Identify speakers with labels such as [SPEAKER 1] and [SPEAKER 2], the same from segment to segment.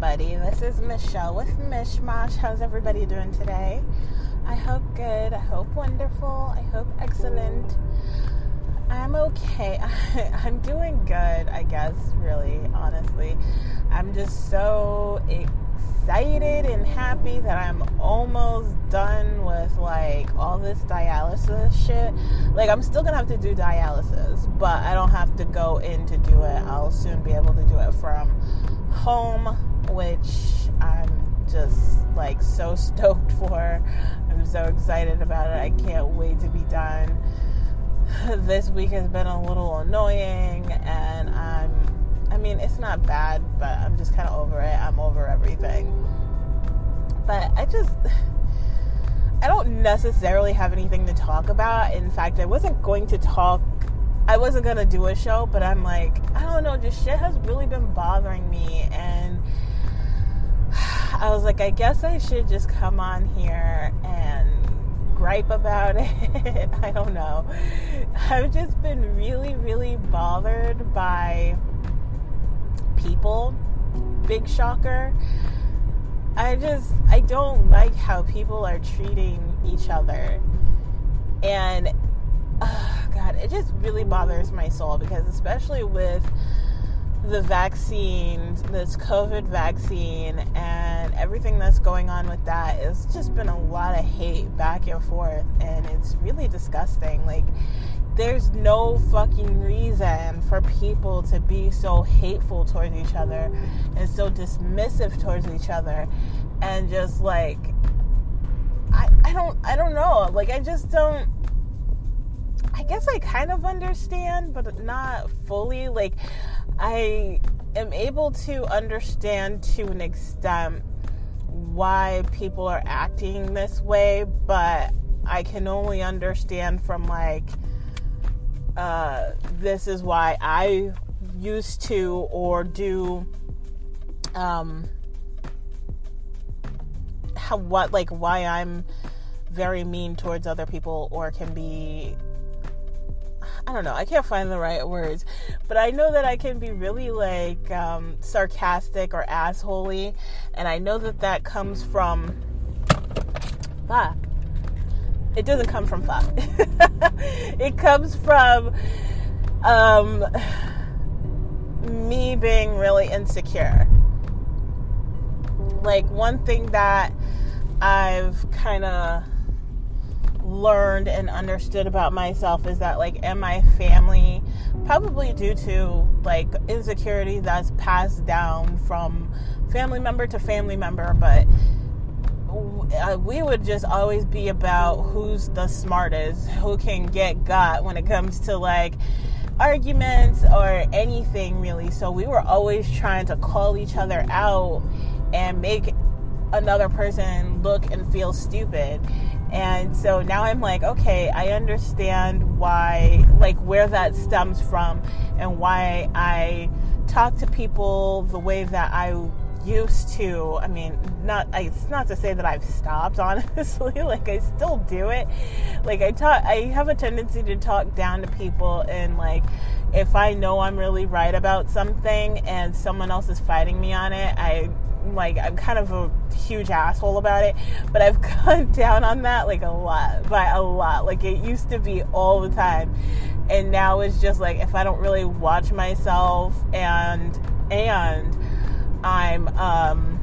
[SPEAKER 1] everybody. This is Michelle with Mishmash. How's everybody doing today? I hope good. I hope wonderful. I hope excellent. I'm okay. I'm doing good, I guess, really, honestly. I'm just so excited and happy that I'm almost done with like all this dialysis shit. Like, I'm still gonna have to do dialysis, but I don't have to go in to do it. I'll soon be able to do it from home, which I'm just like so stoked for. I'm so excited about it. I can't wait to be done. This week has been a little annoying, and I'm I mean, it's not bad, but I'm just kind of over it. I'm over everything. But I just I don't necessarily have anything to talk about. In fact, I wasn't going to talk I wasn't gonna do a show, but I'm like, I don't know, just shit has really been bothering me, and I was like, I guess I should just come on here and gripe about it. I don't know. I've just been really, really bothered by people. Big shocker. I just, I don't like how people are treating each other. And oh God, it just really bothers my soul because, especially with the vaccine, this COVID vaccine, and everything that's going on with that, it's just been a lot of hate back and forth, and it's really disgusting. Like, there's no fucking reason for people to be so hateful towards each other and so dismissive towards each other, and just like, I, I don't, I don't know. Like, I just don't I guess I kind of understand, but not fully. Like, I am able to understand to an extent why people are acting this way, but I can only understand from like, uh, this is why I used to or do, um, how, what, like, why I'm very mean towards other people or can be I don't know. I can't find the right words, but I know that I can be really like um, sarcastic or assholey, and I know that that comes from fa. It doesn't come from fa. it comes from um, me being really insecure. Like one thing that I've kind of learned and understood about myself is that like in my family probably due to like insecurity that's passed down from family member to family member but uh, we would just always be about who's the smartest who can get got when it comes to like arguments or anything really. So we were always trying to call each other out and make another person look and feel stupid and so now I'm like, okay, I understand why, like, where that stems from and why I talk to people the way that I used to. I mean, not, it's not to say that I've stopped, honestly. like, I still do it. Like, I talk, I have a tendency to talk down to people and, like, if I know I'm really right about something and someone else is fighting me on it, I like I'm kind of a huge asshole about it, but I've cut down on that like a lot, by a lot. Like it used to be all the time, and now it's just like if I don't really watch myself and and I'm um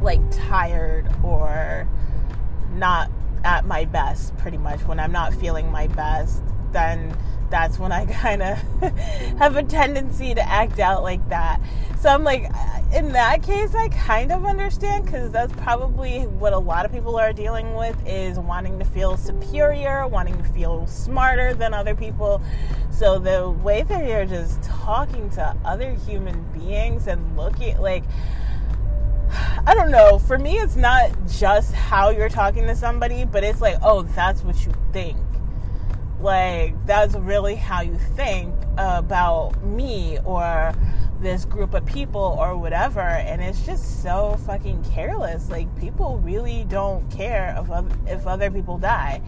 [SPEAKER 1] like tired or not at my best pretty much when I'm not feeling my best then that's when I kind of have a tendency to act out like that. So I'm like, uh, in that case, I kind of understand because that's probably what a lot of people are dealing with is wanting to feel superior, wanting to feel smarter than other people. So the way that you're just talking to other human beings and looking like, I don't know. For me, it's not just how you're talking to somebody, but it's like, oh, that's what you think like that's really how you think about me or this group of people or whatever. And it's just so fucking careless. Like people really don't care if, if other people die.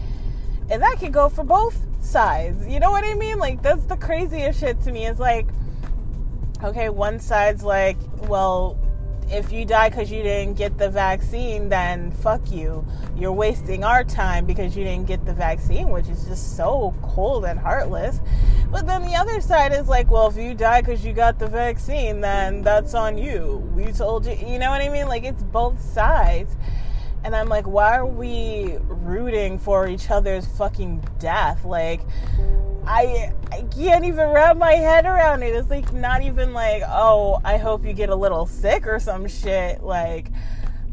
[SPEAKER 1] And that can go for both sides. You know what i mean? Like that's the craziest shit to me. Is like Okay, one side's like, well, if you die because you didn't get the vaccine, then fuck you. You're wasting our time because you didn't get the vaccine, which is just so cold and heartless. But then the other side is like, well, if you die because you got the vaccine, then that's on you. We told you, you know what I mean? Like, it's both sides. And I'm like, why are we rooting for each other's fucking death? Like, I I can't even wrap my head around it. It's like not even like, oh, I hope you get a little sick or some shit. Like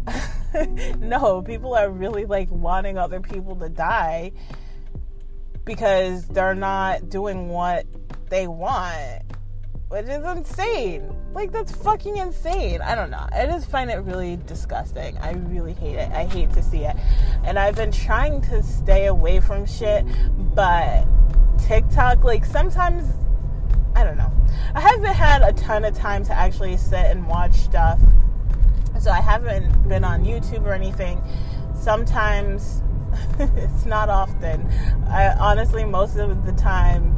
[SPEAKER 1] no, people are really like wanting other people to die because they're not doing what they want. Which is insane. Like that's fucking insane. I don't know. I just find it really disgusting. I really hate it. I hate to see it. And I've been trying to stay away from shit, but TikTok, like sometimes, I don't know. I haven't had a ton of time to actually sit and watch stuff. So I haven't been on YouTube or anything. Sometimes, it's not often. I honestly, most of the time,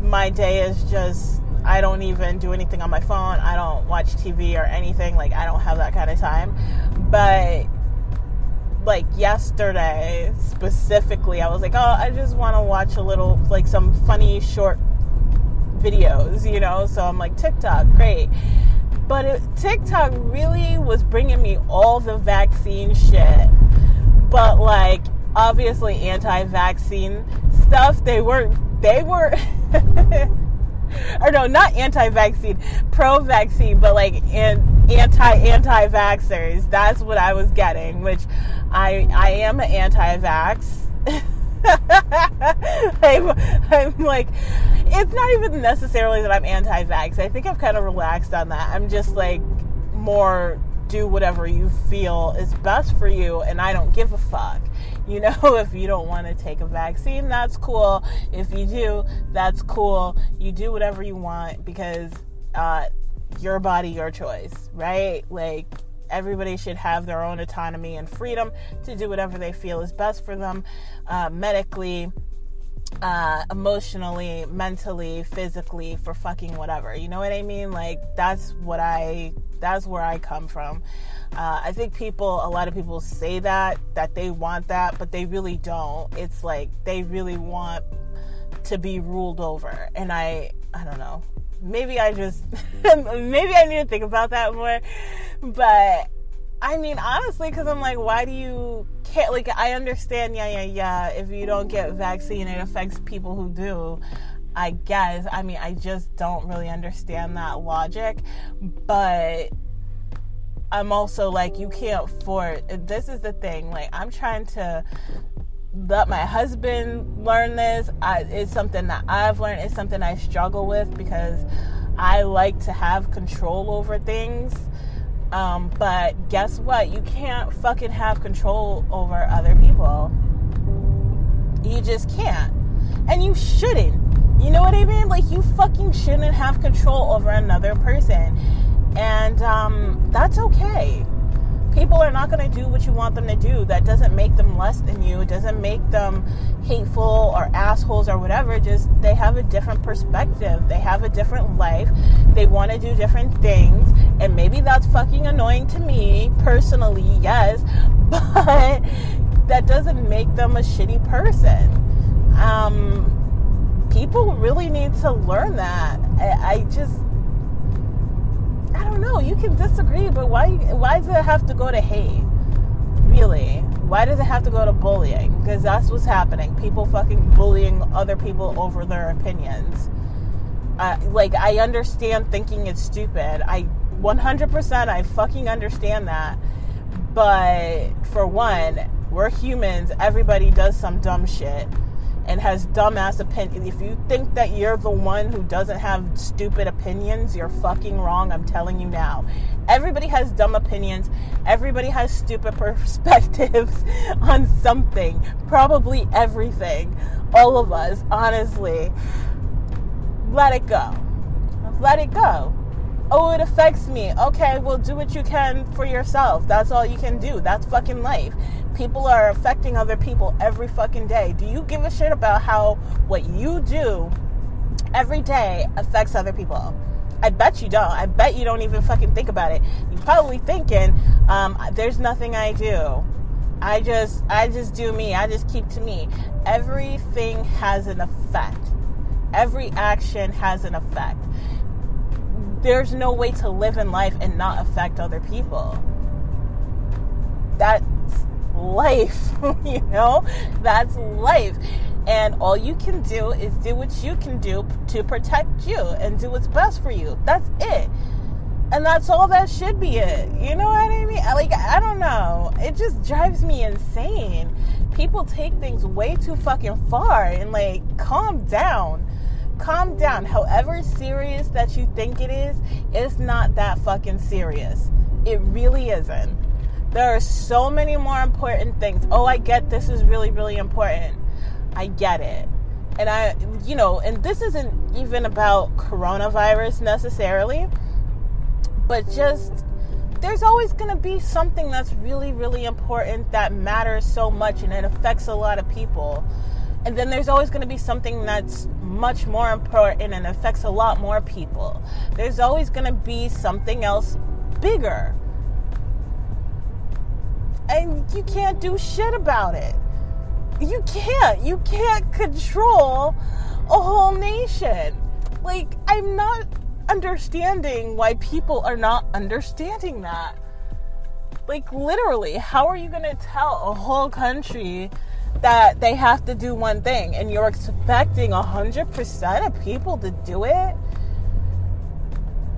[SPEAKER 1] my day is just I don't even do anything on my phone. I don't watch TV or anything. Like, I don't have that kind of time. But like yesterday specifically, I was like, oh, I just want to watch a little, like some funny short videos, you know? So I'm like, TikTok, great. But it, TikTok really was bringing me all the vaccine shit. But like, obviously anti vaccine stuff, they weren't. they were. or no, not anti-vaccine, pro-vaccine, but like an, anti-anti-vaxxers. That's what I was getting, which I I am an anti-vax. I'm, I'm like, it's not even necessarily that I'm anti-vax. I think I've kind of relaxed on that. I'm just like more do whatever you feel is best for you, and I don't give a fuck. You know, if you don't want to take a vaccine, that's cool. If you do, that's cool. You do whatever you want because uh, your body, your choice, right? Like, everybody should have their own autonomy and freedom to do whatever they feel is best for them uh, medically uh, emotionally, mentally, physically, for fucking whatever. You know what I mean? Like that's what I that's where I come from. Uh, I think people, a lot of people say that that they want that, but they really don't. It's like they really want to be ruled over, and I I don't know. Maybe I just maybe I need to think about that more, but I mean, honestly, because I'm like, why do you care? Like, I understand, yeah, yeah, yeah. If you don't get vaccine, it affects people who do. I guess. I mean, I just don't really understand that logic. But I'm also like, you can't afford. This is the thing. Like, I'm trying to let my husband learn this. I, it's something that I've learned. It's something I struggle with because I like to have control over things um, but guess what? You can't fucking have control over other people. You just can't. And you shouldn't. You know what I mean? Like, you fucking shouldn't have control over another person. And um, that's okay people are not going to do what you want them to do. That doesn't make them less than you. It doesn't make them hateful or assholes or whatever. Just they have a different perspective. They have a different life. They want to do different things. And maybe that's fucking annoying to me personally, yes. But that doesn't make them a shitty person. Um, people really need to learn that. I, I just I don't know. You can disagree, but why why does it have to go to hate? Really? Why does it have to go to bullying? Because that's what's happening. People fucking bullying other people over their opinions. Uh, like I understand thinking it's stupid. I 100% I fucking understand that. But for one, we're humans. Everybody does some dumb shit and has dumbass opinions. If you think that you're the one who doesn't have stupid opinions, you're fucking wrong. I'm telling you now. Everybody has dumb opinions. Everybody has stupid perspectives on something. Probably everything. All of us, honestly. Let it go. Let it go. Oh, it affects me. Okay, well, do what you can for yourself. That's all you can do. That's fucking life people are affecting other people every fucking day. Do you give a shit about how what you do every day affects other people? I bet you don't. I bet you don't even fucking think about it. You're probably thinking, um, there's nothing I do. I just I just do me. I just keep to me. Everything has an effect. Every action has an effect. There's no way to live in life and not affect other people. That's life, you know? That's life. And all you can do is do what you can do to protect you and do what's best for you. That's it. And that's all that should be it. You know what I mean? Like, I don't know. It just drives me insane. People take things way too fucking far and, like, calm down. Calm down. However serious that you think it is, it's not that fucking serious. It really isn't. There are so many more important things. Oh, I get this is really, really important I get it. And I, you know, and this isn't even about coronavirus necessarily, but just there's always going to be something that's really, really important that matters so much and it affects a lot of people. And then there's always going to be something that's much more important and affects a lot more people. There's always going to be something else bigger. And you can't do shit about it you can't. You can't control a whole nation. Like, I'm not understanding why people are not understanding that. Like, literally, how are you going to tell a whole country that they have to do one thing and you're expecting 100% of people to do it?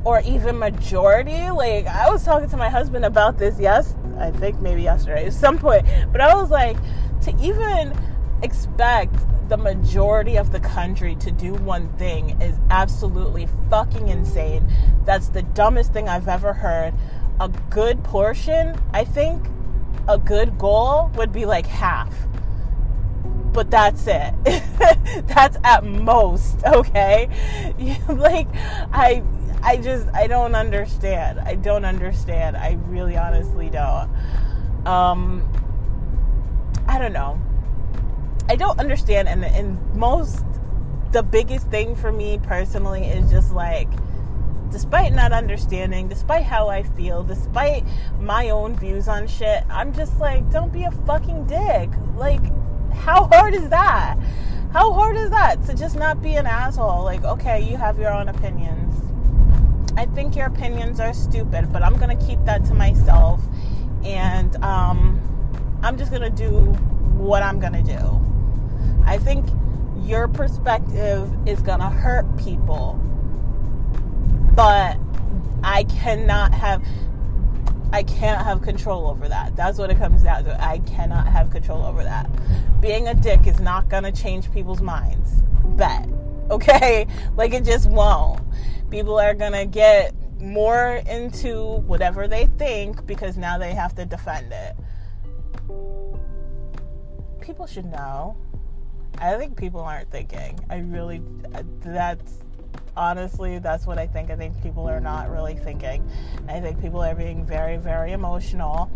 [SPEAKER 1] Or even majority? Like, I was talking to my husband about this, yes, I think maybe yesterday at some point, but I was like, to even expect the majority of the country to do one thing is absolutely fucking insane. That's the dumbest thing I've ever heard. A good portion, I think, a good goal would be like half. But that's it. that's at most, okay? like I I just I don't understand. I don't understand. I really honestly don't. Um I don't know. I don't understand, and and most the biggest thing for me personally is just like despite not understanding, despite how I feel, despite my own views on shit, I'm just like, don't be a fucking dick. Like, how hard is that? How hard is that to just not be an asshole? Like, okay, you have your own opinions. I think your opinions are stupid, but I'm gonna keep that to myself. And um, I'm just going to do what I'm going to do. I think your perspective is going to hurt people, but I cannot have. I can't have control over that. That's what it comes down to. I cannot have control over that. Being a dick is not going to change people's minds. Bet. Okay? Like it just won't. People are going to get more into whatever they think because now they have to defend it people should know. I think people aren't thinking. I really, uh, that's honestly, that's what I think. I think people are not really thinking. I think people are being very, very emotional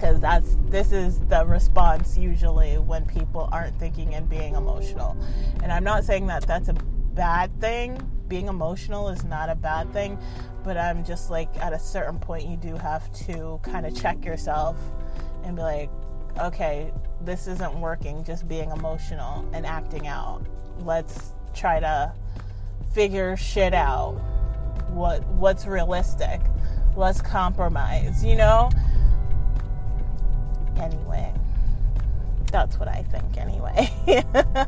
[SPEAKER 1] because that's this is the response usually when people aren't thinking and being emotional. And I'm not saying that that's a bad thing. Being emotional is not a bad thing, but I'm just like at a certain point you do have to kind of check yourself and be like, okay, this isn't working, just being emotional and acting out. Let's try to figure shit out. What what's realistic? Let's compromise, you know? Anyway, that's what I think anyway.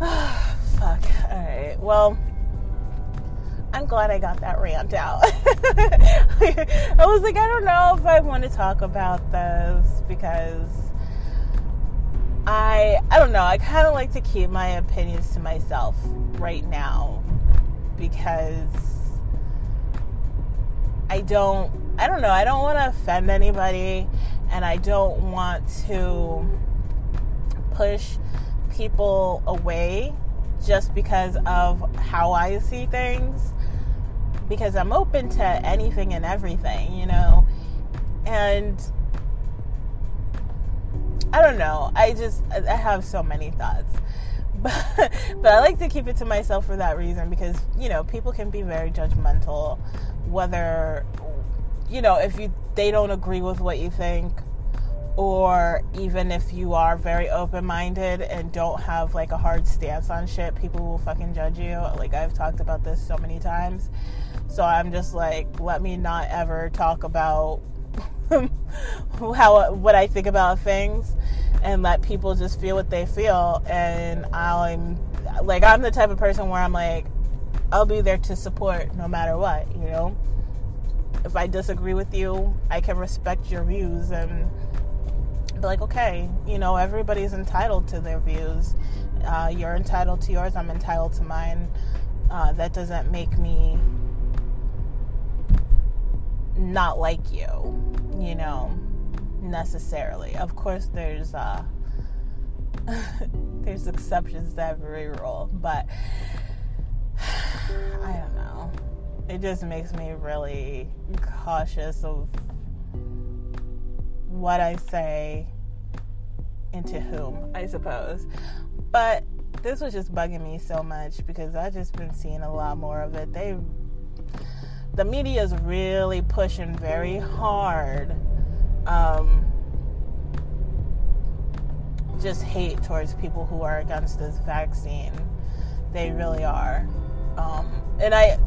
[SPEAKER 1] Ah, fuck. All right. Well, I'm glad I got that rant out. I was like, I don't know if I want to talk about this because I I don't know. I kind of like to keep my opinions to myself right now because I don't I don't know. I don't want to offend anybody and I don't want to push people away just because of how I see things because I'm open to anything and everything, you know. And I don't know. I just I have so many thoughts. but, but I like to keep it to myself for that reason because you know people can be very judgmental, whether you know if you they don't agree with what you think, or even if you are very open minded and don't have like a hard stance on shit, people will fucking judge you. Like I've talked about this so many times, so I'm just like, let me not ever talk about how what I think about things and let people just feel what they feel and I'm like I'm the type of person where I'm like I'll be there to support no matter what, you know. If I disagree with you, I can respect your views and be like, okay, you know, everybody's entitled to their views. Uh, you're entitled to yours, I'm entitled to mine. Uh, that doesn't make me not like you, you know, necessarily. Of course, there's uh, there's exceptions to every rule, but I don't know. It just makes me really cautious of what I say and to whom, I suppose. But this was just bugging me so much because I've just been seeing a lot more of it. They the media is really pushing very hard um, just hate towards people who are against this vaccine. They really are. Um, and I,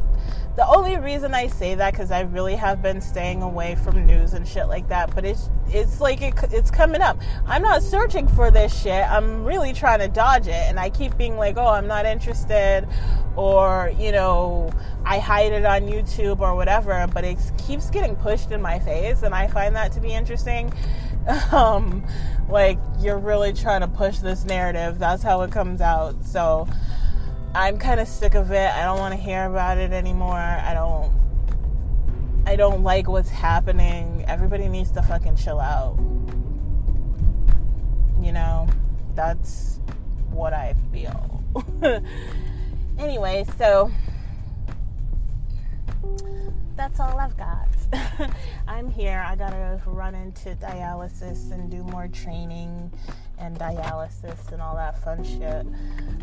[SPEAKER 1] the only reason I say that because I really have been staying away from news and shit like that. But it's it's like it, it's coming up. I'm not searching for this shit. I'm really trying to dodge it, and I keep being like, oh, I'm not interested, or you know, I hide it on YouTube or whatever. But it keeps getting pushed in my face, and I find that to be interesting. Um, like you're really trying to push this narrative. That's how it comes out. So I'm kind of sick of it. I don't want to hear about it anymore. I don't I don't like what's happening. Everybody needs to fucking chill out. You know, that's what I feel. anyway, so that's all I've got. I'm here. I gotta run into dialysis and do more training and dialysis and all that fun shit.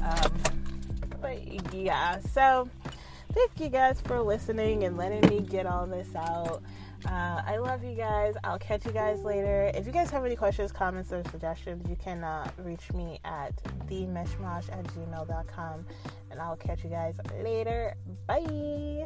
[SPEAKER 1] Um, but yeah, so thank you guys for listening and letting me get all this out. Uh, I love you guys. I'll catch you guys later. If you guys have any questions, comments, or suggestions, you can uh, reach me at themishmash at gmail.com. And I'll catch you guys later. Bye.